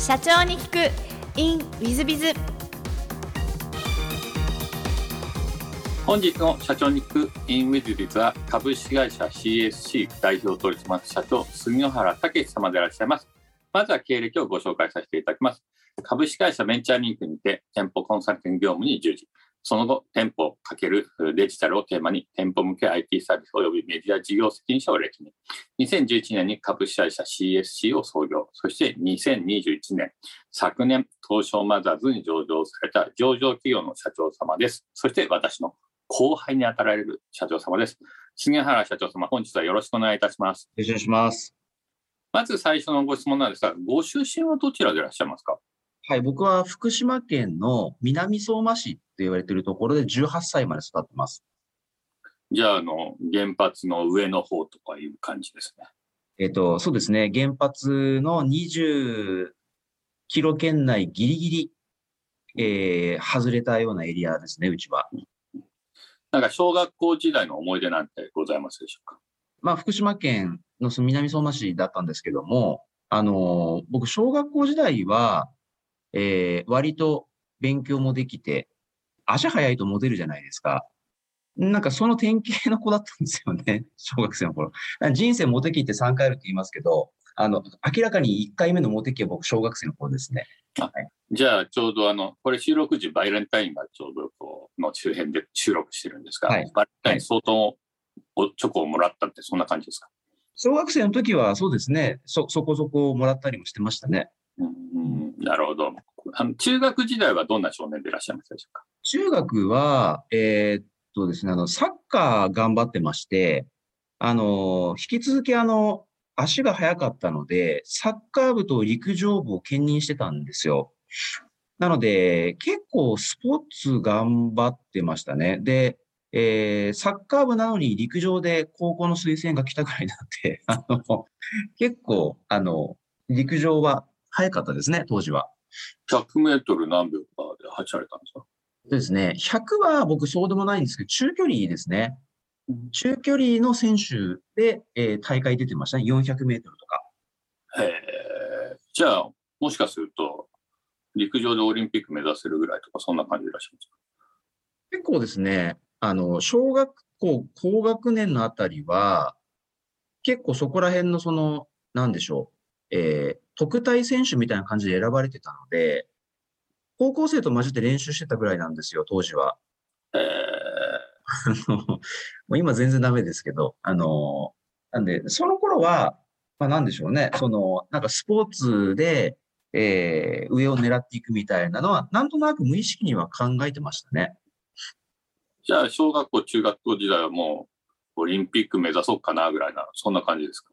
社長に聞く。In ウィズビズ本日の社長に聞く。In ウィズビズは株式会社 CSC 代表取締役社長杉野原武様でいらっしゃいます。まずは経歴をご紹介させていただきます。株式会社ベンチャーリンクにて店舗コンサルティング業務に従事。その後、店舗×デジタルをテーマに、店舗向け IT サービス及びメディア事業責任者を歴任。2011年に株式会社 CSC を創業。そして2021年、昨年、東証マザーズに上場された上場企業の社長様です。そして私の後輩に当たられる社長様です。杉原社長様、本日はよろしくお願いいたします。よろしくお願いします。まず最初のご質問なんですが、ご出身はどちらでいらっしゃいますか？はい、僕は福島県の南相馬市言われているところで18歳まで育ってます。じゃあ、あの、原発の上の方とかいう感じですね。えっ、と、そうですね。原発の20キロ圏内ギリギリ、えー、外れたようなエリアですね、うちは。なんか小学校時代の思い出なんてございますでしょうか？まあ、福島県の南相馬市だったんですけども、あの、僕、小学校時代は、えー、割と勉強もできて、足早いとモテるじゃないですか。なんかその典型の子だったんですよね。小学生の頃。人生モテ期って3回あるって言いますけど、あの、明らかに1回目のモテ期は僕小学生の頃ですね。はい、じゃあちょうどあの、これ収録時バイレンタインがちょうどこうの周辺で収録してるんですが、はい、バイレンタイン相当おチョコをもらったってそんな感じですか小学生の時はそうですね、そ、そこそこもらったりもしてましたね。うんなるほど。あの中学時代はどんな少年でいらっしゃいましたでしょうか？中学は、えー、っとですね、あの、サッカー頑張ってまして、あの、引き続きあの、足が速かったので、サッカー部と陸上部を兼任してたんですよ。なので、結構スポーツ頑張ってましたね。で、えー、サッカー部なのに陸上で高校の推薦が来たぐらいになって、あの、結構、あの、陸上は早かったですね、当時は。100メートル何秒かで走られたんですか？そうですね。100は僕そうでもないんですけど、中距離ですね。中距離の選手で、えー、大会出てましたね。400メートルとか。へえ。じゃあ、もしかすると、陸上でオリンピック目指せるぐらいとか、そんな感じでいらっしゃいますか？結構ですね、あの、小学校高学年のあたりは、結構そこら辺のその、なんでしょう。えー、特待選手みたいな感じで選ばれてたので、高校生と混じって練習してたぐらいなんですよ、当時は。えー、もう今全然ダメですけど、あの、なんで、その頃は、まあなんでしょうね、その、なんかスポーツで、えー、上を狙っていくみたいなのは、なんとなく無意識には考えてましたね。じゃあ、小学校、中学校時代はもう、オリンピック目指そうかなぐらいな、そんな感じですか？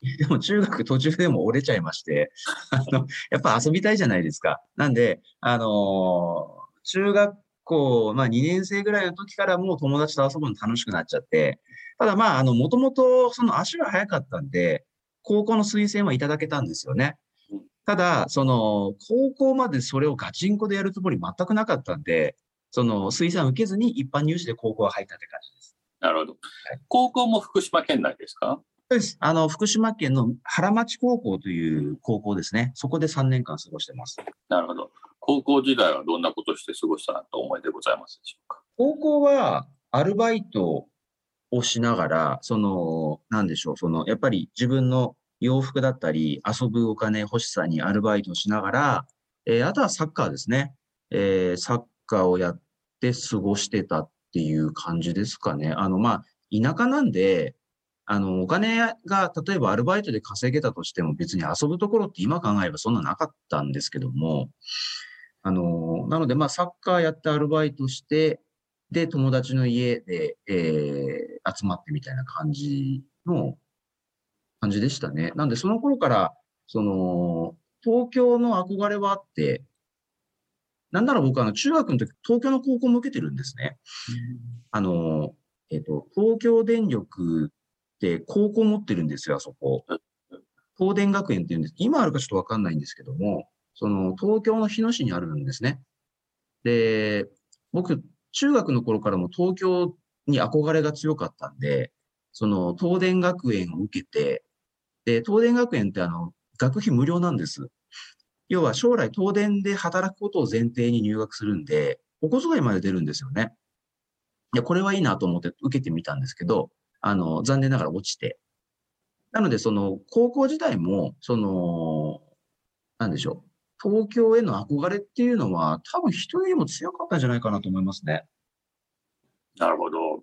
でも中学途中でも折れちゃいまして、あの、やっぱ遊びたいじゃないですか。なんで、あのー、中学校、まあ2年生ぐらいの時からもう友達と遊ぶの楽しくなっちゃって、ただまあ、あの、もともとその足が速かったんで、高校の推薦はいただけたんですよね。ただ、その、高校までそれをガチンコでやるつもり全くなかったんで、その推薦を受けずに一般入試で高校は入ったって感じです。なるほど。はい、高校も福島県内ですか？そうです。あの、福島県の原町高校という高校ですね。そこで3年間過ごしてます。なるほど。高校時代はどんなことして過ごしたなと思いでございますでしょうか？高校はアルバイトをしながら、その、なんでしょう、その、やっぱり自分の洋服だったり、遊ぶお金欲しさにアルバイトをしながら、えー、あとはサッカーですね。えー、サッカーをやって過ごしてたっていう感じですかね。あの、まあ、田舎なんで、あの、お金が、例えばアルバイトで稼げたとしても別に遊ぶところって今考えればそんななかったんですけども、あの、なので、まあ、サッカーやってアルバイトして、で、友達の家で、えー、集まってみたいな感じの、感じでしたね。なんで、その頃から、その、東京の憧れはあって、なんなら僕、あの、中学の時、東京の高校も受けてるんですね。あの、えっ、ー、と、東京電力って高校持ってるんですよ、あそこ。東電学園っていうんです。今あるかちょっとわかんないんですけども、その東京の日野市にあるんですね。で、僕、中学の頃からも東京に憧れが強かったんで、その東電学園を受けて、で、東電学園ってあの、学費無料なんです。要は将来東電で働くことを前提に入学するんで、お小遣いまで出るんですよね。いや、これはいいなと思って受けてみたんですけど、あの、残念ながら落ちて。なので、その、高校時代も、その、なんでしょう。東京への憧れっていうのは、多分人よりも強かったんじゃないかなと思いますね。なるほど。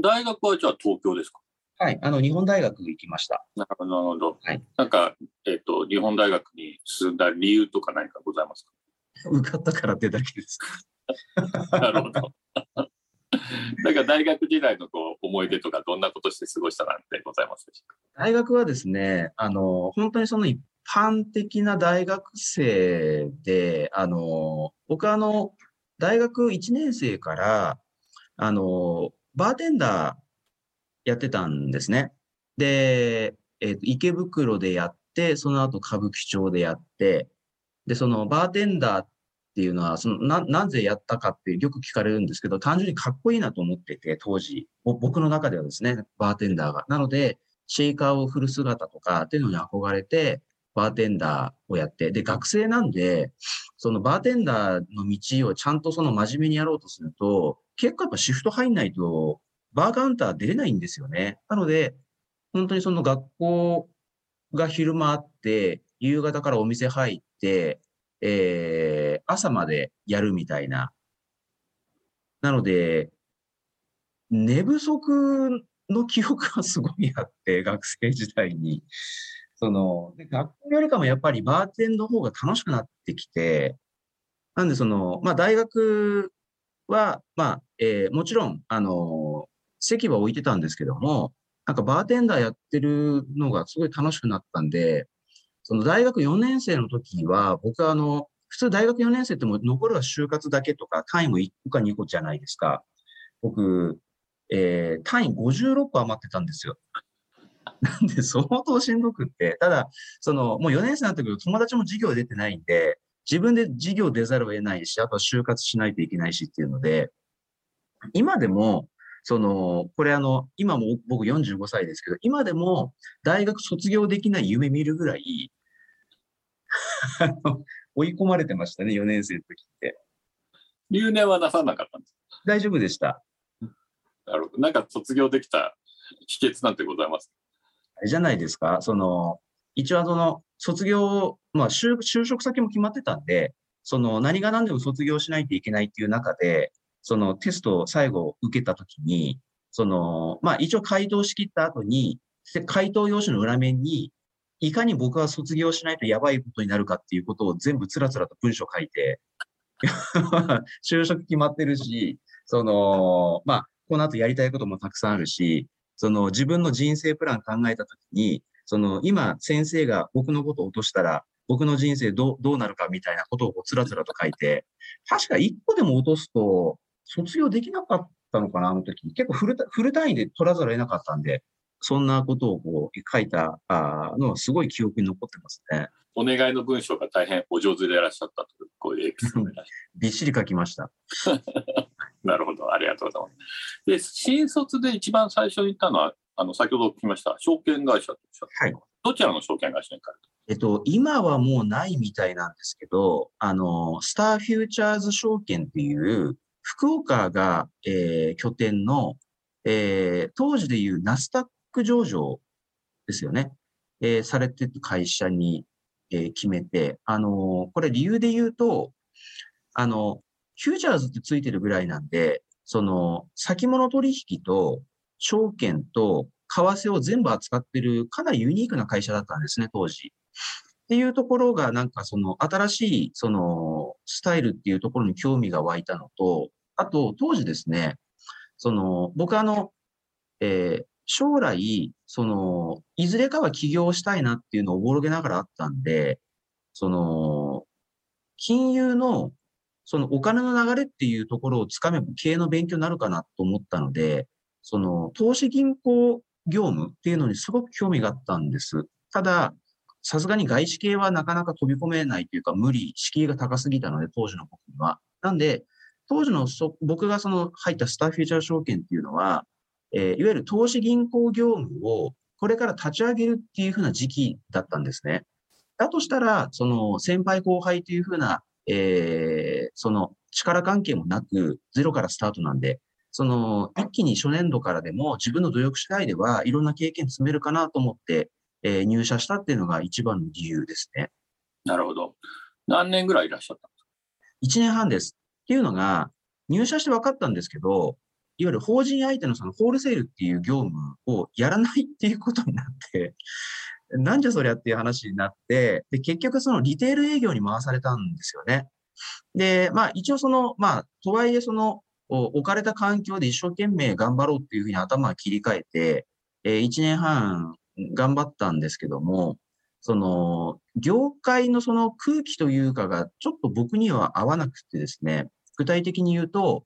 大学はじゃあ東京ですか？はい。あの、日本大学行きました。なるほど。はいなんか、えっ、と、日本大学に進んだ理由とか何かございます受かったからってだけです。か なるほど。なんか大学時代のこう思い出とかどんなことして過ごしたなんてございますでしょう大学はですね、あの、本当にその一般的な大学生で、あの、僕はあの、大学1年生から、あの、バーテンダーやってたんですね。で、えっと、池袋でやって、その後歌舞伎町でやって、で、そのバーテンダーっっていうのは、そのな、なぜやったかってよく聞かれるんですけど、単純にかっこいいなと思ってて、当時、僕の中ではですね、バーテンダーが。なので、シェイカーを振る姿とかっていうのに憧れて、バーテンダーをやって、で、学生なんで、そのバーテンダーの道をちゃんとその真面目にやろうとすると、結構やっぱシフト入んないと、バーカウンター出れないんですよね。なので、本当にその学校が昼間あって、夕方からお店入って、えー、朝までやるみたいな。なので、寝不足の記憶がすごいあって、学生時代に。その、で学校よりかもやっぱりバーテンの方が楽しくなってきて、なんでその、まあ大学は、まあ、えーもちろん、あの、席は置いてたんですけども、なんかバーテンダーやってるのがすごい楽しくなったんで、その大学4年生の時は、僕はあの、普通大学4年生っても残るは就活だけとか、単位も1個か2個じゃないですか。僕、えー単位56個余ってたんですよ。なんで相当しんどくって、ただ、その、もう4年生になってくると友達も授業出てないんで、自分で授業出ざるを得ないし、あとは就活しないといけないしっていうので、今でも、その、これあの、今も僕45歳ですけど、今でも大学卒業できない夢見るぐらい、あの追い込まれてましたね、4年生の時って。留年はなさなかったんです大丈夫でした。なるほど。なんか卒業できた秘訣なんてございます？あれじゃないですか、その、一応その、卒業、まあ就、就職先も決まってたんで、その、何が何でも卒業しないといけないっていう中で、そのテストを最後受けたときに、その、まあ一応回答しきった後に、で回答用紙の裏面に、いかに僕は卒業しないとやばいことになるかっていうことを全部つらつらと文章書いて、就職決まってるし、その、まあ、この後やりたいこともたくさんあるし、その自分の人生プラン考えたときに、その今先生が僕のことを落としたら、僕の人生どうどうなるかみたいなことをこうつらつらと書いて、確か一個でも落とすと卒業できなかったのかな、あの時。結構フルフル単位で取らざるを得なかったんで、そんなことをこう書いたあーのはすごい記憶に残ってますね。お願いの文章が大変お上手でいらっしゃったという、こういうエピソードびっしり書きました。なるほど。ありがとうございます。で、新卒で一番最初に行ったのは、あの、先ほど聞きました、証券会社とおっしゃった。はい。どちらの証券会社に行かれた？えっと、今はもうないみたいなんですけど、あの、スターフューチャーズ証券っていう、福岡が、えー拠点の、えー当時でいうナスダック上場ですよね。えーされてる会社に、えー決めて、あのこれ理由で言うと、あの、フューチャーズってついてるぐらいなんで、その、先物取引と証券と為替を全部扱ってるかなりユニークな会社だったんですね、当時。っていうところが、なんかその新しい、その、スタイルっていうところに興味が湧いたのと、あと、当時ですね、その、僕あの、えー将来、その、いずれかは起業したいなっていうのをおぼろげながらあったんで、その、金融の、そのお金の流れっていうところをつかめば経営の勉強になるかなと思ったので、その、投資銀行業務っていうのにすごく興味があったんです。ただ、さすがに外資系はなかなか飛び込めないというか無理、敷居が高すぎたので、当時の僕には。なんで、当時の僕がその入ったスターフューチャー証券っていうのは、えーいわゆる投資銀行業務をこれから立ち上げるっていうふうな時期だったんですね。だとしたら、その先輩後輩というふうな、えー、その力関係もなく、ゼロからスタートなんで、その一気に初年度からでも自分の努力次第ではいろんな経験積めるかなと思って、えー、入社したっていうのが一番の理由ですね。なるほど。何年ぐらいいらっしゃったんですか ?1 年半です。っていうのが、入社して分かったんですけど、いわゆる法人相手のそのホールセールっていう業務をやらないっていうことになって、なんじゃそりゃっていう話になって、で、結局そのリテール営業に回されたんですよね。で、まあ一応その、まあ、とはいえその、置かれた環境で一生懸命頑張ろうっていうふうに頭を切り替えて、えー、1年半頑張ったんですけども、その、業界のその空気というかがちょっと僕には合わなくてですね、具体的に言うと、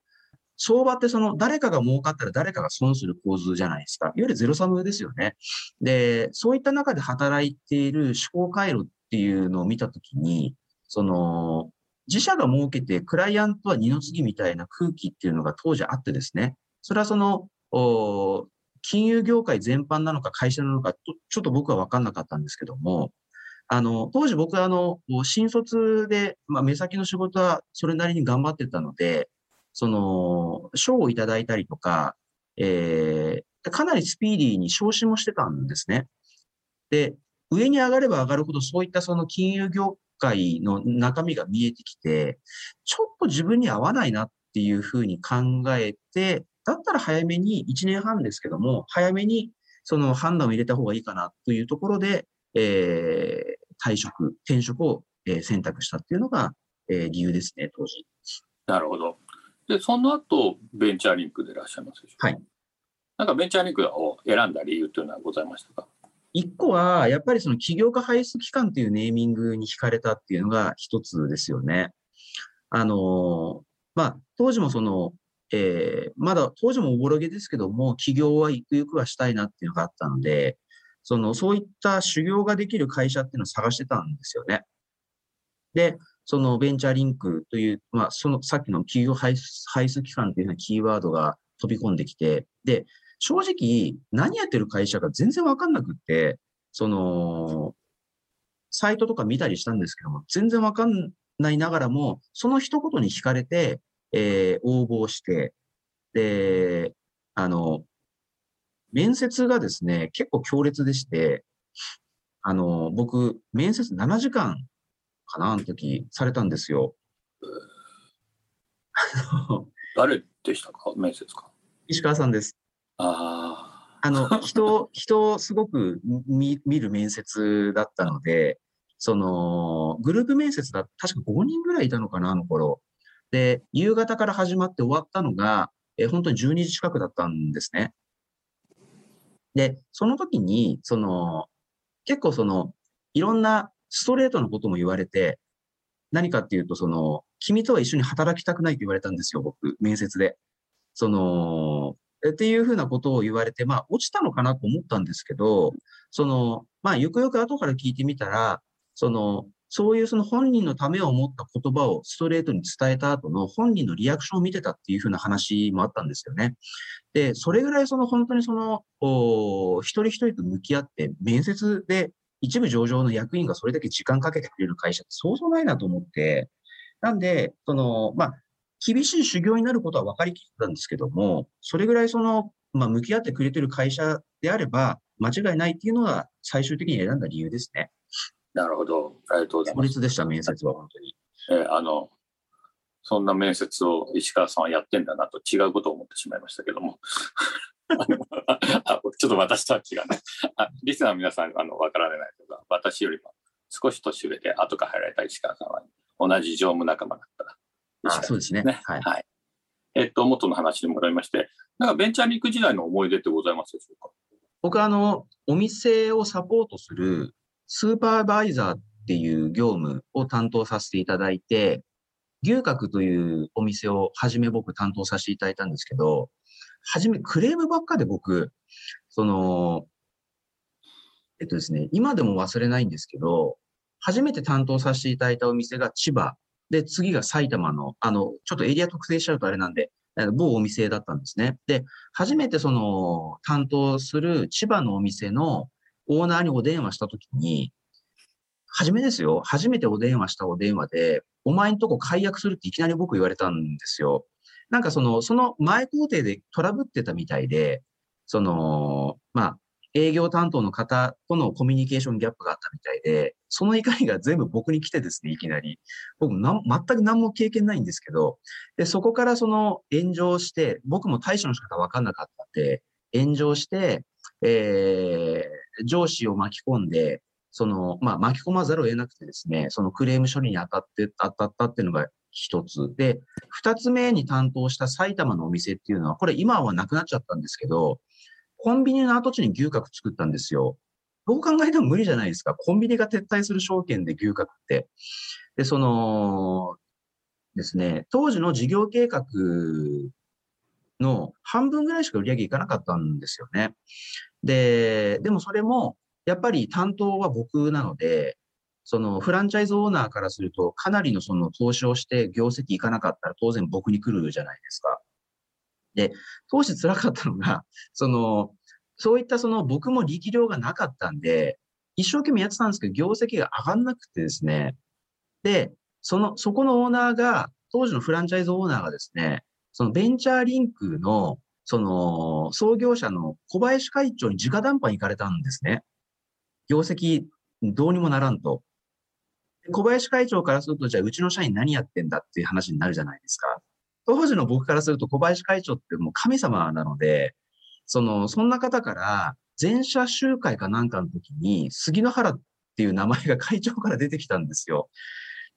相場ってその誰かが儲かったら誰かが損する構図じゃないですか。いわゆるゼロサムですよね。で、そういった中で働いている思考回路っていうのを見たときに、その、自社が設けてクライアントは二の次みたいな空気っていうのが当時あってですね、それはその、金融業界全般なのか会社なのか、ちょっと僕は分かんなかったんですけども、あの、当時僕はあの、新卒で、まあ、目先の仕事はそれなりに頑張ってたので、その、賞をいただいたりとか、えー、かなりスピーディーに昇進もしてたんですね。で、上に上がれば上がるほどそういったその金融業界の中身が見えてきて、ちょっと自分に合わないなっていうふうに考えて、だったら早めに、1年半ですけども、早めにその判断を入れた方がいいかなというところで、えー、退職、転職を、選択したっていうのが、えー、理由ですね、当時。なるほど。で、その後、ベンチャーリンクでいらっしゃいますでしょうか？はい。なんかベンチャーリンクを選んだ理由というのはございましたか？一個は、やっぱりその起業家排出機関というネーミングに惹かれたっていうのが一つですよね。あの、まあ、当時もその、えー、まだ当時もおぼろげですけども、起業はゆくゆくはしたいなっていうのがあったので、その、そういった修行ができる会社っていうのを探してたんですよね。で、そのベンチャーリンクという、まあ、そのさっきの企業排出機関というようなキーワードが飛び込んできて、で、正直何やってる会社か全然わかんなくって、その、サイトとか見たりしたんですけども、全然わかんないながらも、その一言に惹かれて、えー、応募して、で、あの、面接がですね、結構強烈でして、あの、僕、面接7時間かな、あの時、されたんですよ。誰でしたか？面接か石川さんです。ああ。あの、人、人をすごく見見る面接だったので、その、グループ面接だ、確か5人ぐらいいたのかな、あの頃。で、夕方から始まって終わったのが、え本当に12時近くだったんですね。で、その時に、その、結構その、いろんなストレートのことも言われて、何かっていうと、その、君とは一緒に働きたくないと言われたんですよ、僕、面接で。その、っていうふうなことを言われて、まあ、落ちたのかなと思ったんですけど、その、まあ、よくよく後から聞いてみたら、その、そういうその本人のためを思った言葉をストレートに伝えた後の本人のリアクションを見てたっていうふうな話もあったんですよね。で、それぐらいその本当にその、お一人一人と向き合って面接で一部上場の役員がそれだけ時間かけてくれる会社ってそうそうないなと思って、なんで、その、まあ、厳しい修行になることは分かりきってたんですけども、それぐらいその、まあ、向き合ってくれてる会社であれば、間違いないっていうのが最終的に選んだ理由ですね。なるほど。ありがとうございます。法でした、面接は本当に。えー、あの、そんな面接を石川さんはやってんだなと違うことを思ってしまいましたけども。あちょっと私とは違うね。あリスナーの皆さん、あの、わからないけど、私よりも少し年上で後から入られた石川さんは同じ常務仲間だったら。あそうですね。はい。はい。えっと、元の話に戻りまして、なんかベンチャーリンク時代の思い出ってございますでしょうか？僕はあの、お店をサポートするスーパーバイザーっていう業務を担当させていただいて、牛角というお店をはじめ僕担当させていただいたんですけど、はじめクレームばっかで僕、その、えっとですね、今でも忘れないんですけど、初めて担当させていただいたお店が千葉、で、次が埼玉の、あの、ちょっとエリア特定しちゃうとあれなんで、某お店だったんですね。で、初めてその担当する千葉のお店のオーナーにお電話したときに、初めですよ。初めてお電話したお電話で、お前んとこ解約するっていきなり僕言われたんですよ。なんかその、その前工程でトラブってたみたいで、その、まあ、営業担当の方とのコミュニケーションギャップがあったみたいで、その怒りが全部僕に来てですね、いきなり。僕、全く何も経験ないんですけど、で、そこからその炎上して、僕も対処の仕方わかんなかったんで、炎上して、えー、上司を巻き込んで、その、まあ、巻き込まざるを得なくてですね、そのクレーム処理に当たって、当たったっていうのが一つ。で、二つ目に担当した埼玉のお店っていうのは、これ今はなくなっちゃったんですけど、コンビニの跡地に牛角作ったんですよ。どう考えても無理じゃないですか。コンビニが撤退する証券で牛角って。で、その、ですね、当時の事業計画の半分ぐらいしか売り上げいかなかったんですよね。で、でもそれも、やっぱり担当は僕なので、そのフランチャイズオーナーからすると、かなりのその投資をして業績いかなかったら当然僕に来るじゃないですか。で、当時辛かったのが、その、そういったその僕も力量がなかったんで、一生懸命やってたんですけど、業績が上がんなくてですね。で、その、そこのオーナーが、当時のフランチャイズオーナーがですね、そのベンチャーリンクの、その、創業者の小林会長に直談判行かれたんですね。業績どうにもならんと。小林会長からすると、じゃあうちの社員何やってんだっていう話になるじゃないですか。当時の僕からすると小林会長ってもう神様なので、その、そんな方から全社集会かなんかの時に杉野原っていう名前が会長から出てきたんですよ。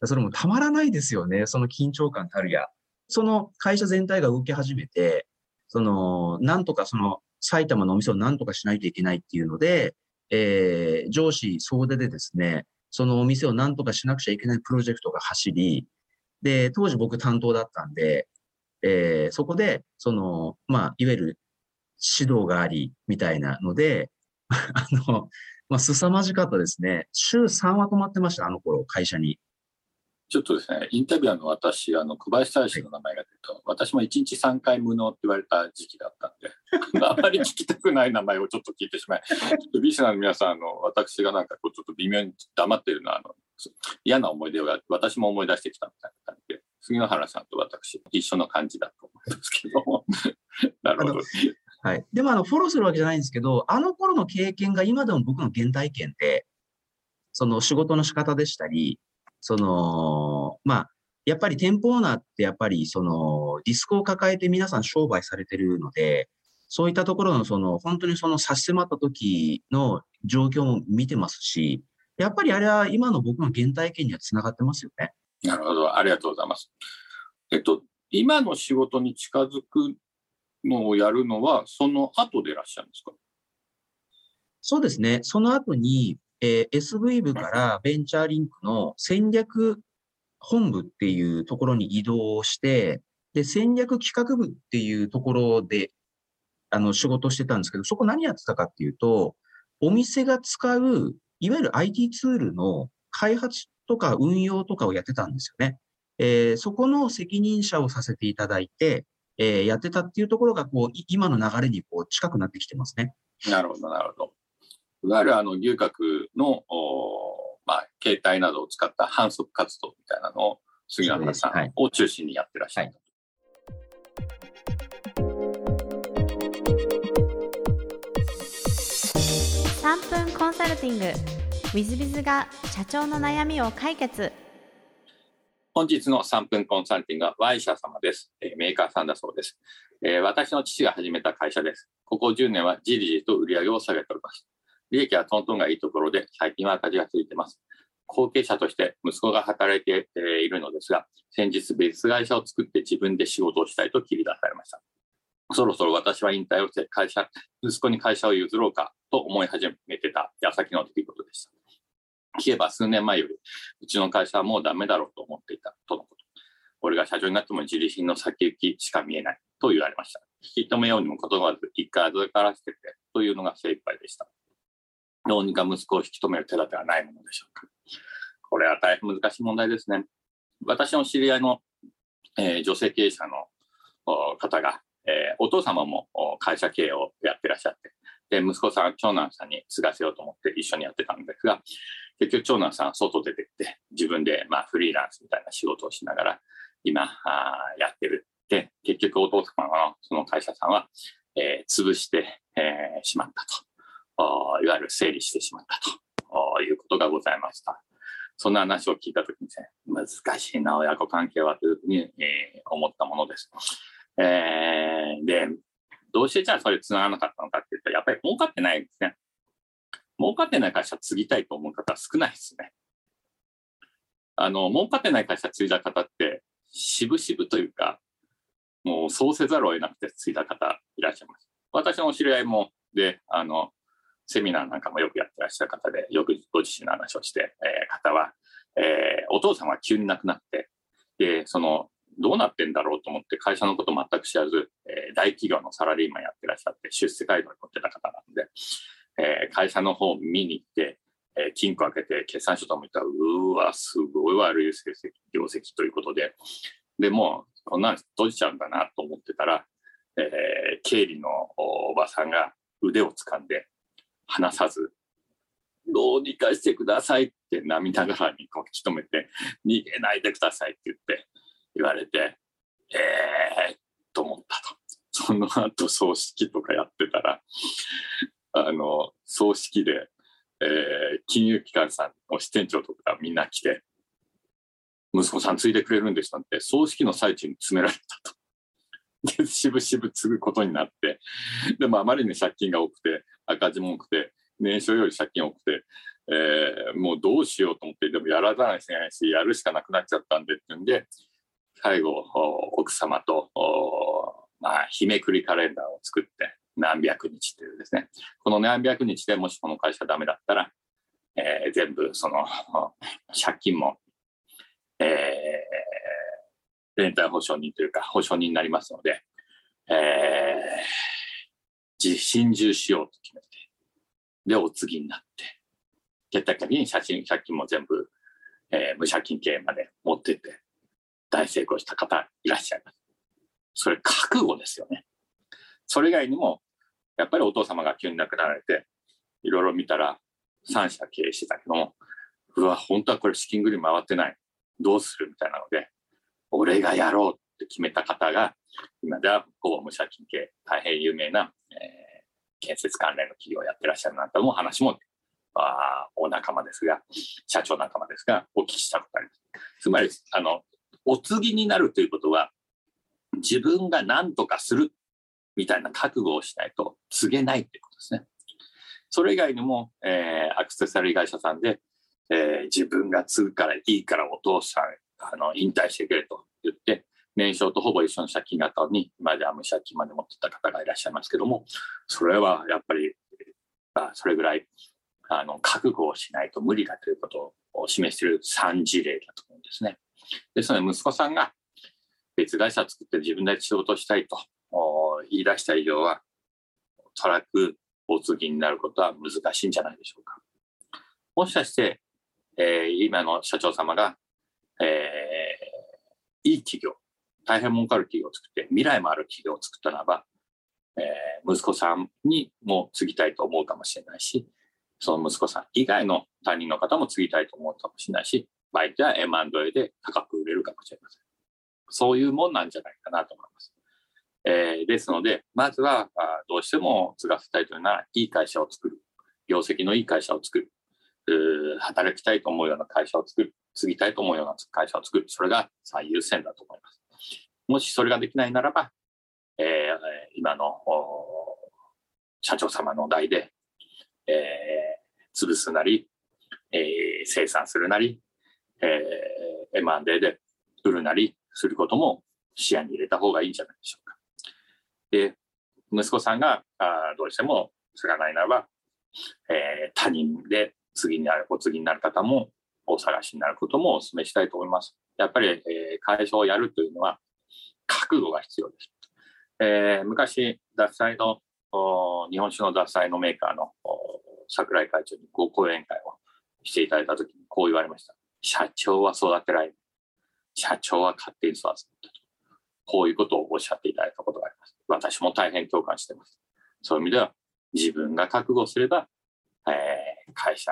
それもたまらないですよね。その緊張感たるや。その会社全体が動き始めて、その、なんとかその埼玉のお店をなんとかしないといけないっていうので、えー、上司総出でですね、そのお店をなんとかしなくちゃいけないプロジェクトが走り、で、当時僕担当だったんで、えー、そこで、その、まあ、いわゆる指導があり、みたいなので、あの、まあ、凄まじかったですね。週3は止まってました、あの頃、会社に。ちょっとですね、インタビュアーの私、あの小林大使の名前が出ると、私も1日3回無能って言われた時期だったんで、あまり聞きたくない名前をちょっと聞いてしまい、ちょっとリスナーの皆さん、あの私がなんかこうちょっと微妙に黙っているのはあの、嫌な思い出を私も思い出してきたみたいな感じで、杉野原さんと私、一緒の感じだと思うんですけど。なるほど。はい。でも、あの、フォローするわけじゃないんですけど、あの頃の経験が今でも僕の原体験で、その仕事の仕方でしたり、その、まあ、やっぱり店舗オーナーってやっぱりそのリスクを抱えて皆さん商売されてるので、そういったところのその本当にその差し迫った時の状況も見てますし、やっぱりあれは今の僕の原体験にはつながってますよね。なるほど、ありがとうございます。えっと、今の仕事に近づくのをやるのは、その後でいらっしゃるんですか？そうですね。その後に、えー、SV 部からベンチャーリンクの戦略本部っていうところに移動して、で、戦略企画部っていうところで、あの、仕事してたんですけど、そこ何やってたかっていうと、お店が使う、いわゆる IT ツールの開発とか運用とかをやってたんですよね。えー、そこの責任者をさせていただいて、えー、やってたっていうところが、こう、今の流れにこう近くなってきてますね。なるほど、なるほど。いわゆるあの、牛角の、おまあ、携帯などを使った反則活動みたいなのを、杉原さんを中心にやってらっしゃる。はい。3分コンサルティングウィズビズが社長の悩みを解決。本日の3分コンサルティングは Y 社様です、えー、メーカーさんだそうです、えー、私の父が始めた会社です。ここ10年はじりじりと売り上げを下げております利益はトントンがいいところで最近は赤字がついています後継者として息子が働いているのですが先日別会社を作って自分で仕事をしたいと切り出されましたそろそろ私は引退をして会社、息子に会社を譲ろうかと思い始めてた矢先の出来事でした。聞けば数年前より、うちの会社はもうダメだろうと思っていたとのこと。俺が社長になっても自利品の先行きしか見えないと言われました。引き止めようにも言葉ず一回預からせてくれというのが精一杯でした。どうにか息子を引き止める手立てはないものでしょうか。これは大変難しい問題ですね。私の知り合いの、えー、女性経営者の方が、えー、お父様も会社経営をやってらっしゃって、で、息子さん、長男さんに継がせようと思って一緒にやってたんですが、結局長男さん外出てって自分でまあフリーランスみたいな仕事をしながら今あやってるで結局お父様のその会社さんは、えー、潰して、えー、しまったといわゆる整理してしまったということがございましたそんな話を聞いたときにですね難しいな親子関係はというふうに、えー、思ったものです、えー、でどうしてじゃあそれ繋がらなかったのかっていうとやっぱり儲かってないんですね儲かってない会社継ぎたいと思う方は少ないですね。あの、儲かってない会社継いだ方って、渋々というか、もうそうせざるを得なくて継いだ方いらっしゃいます。私のお知り合いも、で、あの、セミナーなんかもよくやってらっしゃる方で、よくご自身の話をして、えー、方は、えー、お父さんは急に亡くなって、で、その、どうなってんだろうと思って会社のこと全く知らず、えー、大企業のサラリーマンやってらっしゃって出世街道に乗ってた方なんで、えー、会社の方見に行って、えー、金庫開けて決算書とも言ったら、うわ、すごい悪い成績、業績ということで、でもこんなん閉じちゃうんだなと思ってたら、えー、経理のおばさんが腕を掴んで離さず、どうにかしてくださいって涙ながらにこう引き止めて、逃げないでくださいって言って言われて、えー、と思ったと。その後葬式とかやってたら、あの、葬式で、えー、金融機関さんの支店長とかみんな来て、息子さん継いでくれるんですなんて、葬式の最中に詰められたと。で、しぶしぶ継ぐことになって、でもあまりに借金が多くて、赤字も多くて、年収より借金多くて、えー、もうどうしようと思って、でもやらざないといけないし、やるしかなくなっちゃったんでってんで、最後、奥様と、まあ、日めくりカレンダーを作って、何百日というですね、この何百日でもしこの会社ダメだったら、えー、全部その 借金も、えー、連帯保証人というか保証人になりますので、えー、心中しようと決めて、で、お次になって、結果的に写真、借金も全部、えー、無借金経営まで持ってって、大成功した方いらっしゃいます。それ覚悟ですよね。それ以外にも、やっぱりお父様が急に亡くなられて、いろいろ見たら、3社経営してたけども、うわ、本当はこれ資金繰り回ってない。どうするみたいなので、俺がやろうって決めた方が、今ではほぼ無借金系、大変有名な、えー、建設関連の企業をやってらっしゃるなんても話も、あお仲間ですが、社長仲間ですが、お聞きしたことあります。つまり、あの、お次になるということは、自分が何とかするみたいな覚悟をしないと告げないってことですね。それ以外にも、えー、アクセサリー会社さんで、えー、自分が継ぐからいいからお父さん、あの、引退してくれと言って、年商とほぼ一緒の借金があったのに、今では無借金まで持ってた方がいらっしゃいますけども、それはやっぱり、あそれぐらい、あの、覚悟をしないと無理だということを示している3事例だと思うんですね。ですので、息子さんが別会社を作って自分で仕事したいと言い出した以上は、おそらくお次になることは難しいんじゃないでしょうか。もしかして、えー、今の社長様が、えー、いい企業、大変儲かる企業を作って、未来もある企業を作ったならば、えー、息子さんにも継ぎたいと思うかもしれないし、その息子さん以外の他人の方も継ぎたいと思うかもしれないし、場合には M&A で高く売れるかもしれません。そういうもんなんじゃないかなと思います。えー、ですので、まずはあどうしても継がせたいというのは、いい会社を作る。業績のいい会社を作る。働きたいと思うような会社を作る。継ぎたいと思うような会社を作る。それが最優先だと思います。もしそれができないならば、えー、今の社長様の代で、えー、潰すなり、えー、生産するなり、えー、M&A で売るなりすることも視野に入れた方がいいんじゃないでしょうか。で、息子さんがあどうしても継がないならば、えー、他人で次になる、お次になる方もお探しになることもお勧めしたいと思います。やっぱり、えー、会社をやるというのは覚悟が必要です。えー、昔、脱菜の、日本酒の脱菜のメーカーの桜井会長にご講演会をしていただいたときにこう言われました。社長は育てられる。社長は勝手に育つ。こういうことをおっしゃっていただいたことがあります。私も大変共感しています。そういう意味では、自分が覚悟すれば、えー、会社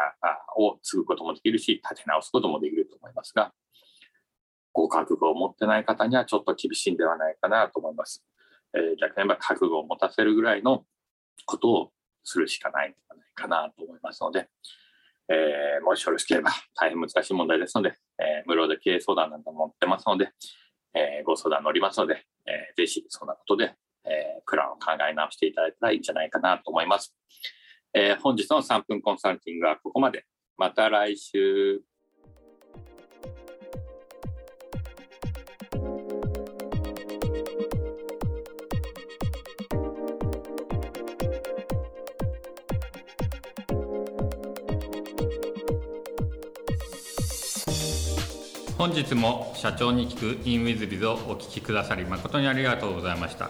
を継ぐこともできるし、立て直すこともできると思いますが、ご覚悟を持ってない方にはちょっと厳しいんではないかなと思います。えー、逆に言えば覚悟を持たせるぐらいのことをするしかないんじゃないかなと思いますので、えー、もしよろしければ大変難しい問題ですので、えー、無料で経営相談なども持ってますので、えー、ご相談乗りますので、えー、ぜひそんなことで、えー、プランを考え直していただいたらいいんじゃないかなと思います。えー、本日の3分コンサルティングはここまで。また来週。本日も社長に聞く InWithBiz をお聞きくださり誠にありがとうございました。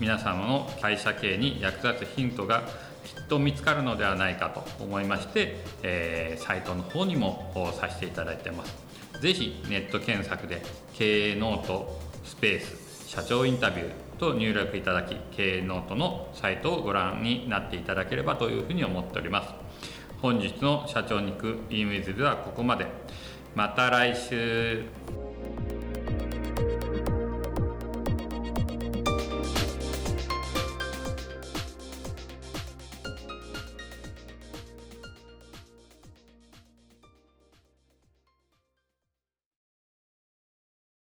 皆様の会社経営に役立つヒントがきっと見つかるのではないかと思いまして、えー、サイトの方にもさせていただいてます。ぜひネット検索で経営ノートスペース社長インタビューと入力いただき経営ノートのサイトをご覧になっていただければというふうに思っております。本日の社長に行く e メールではここまで。また来週。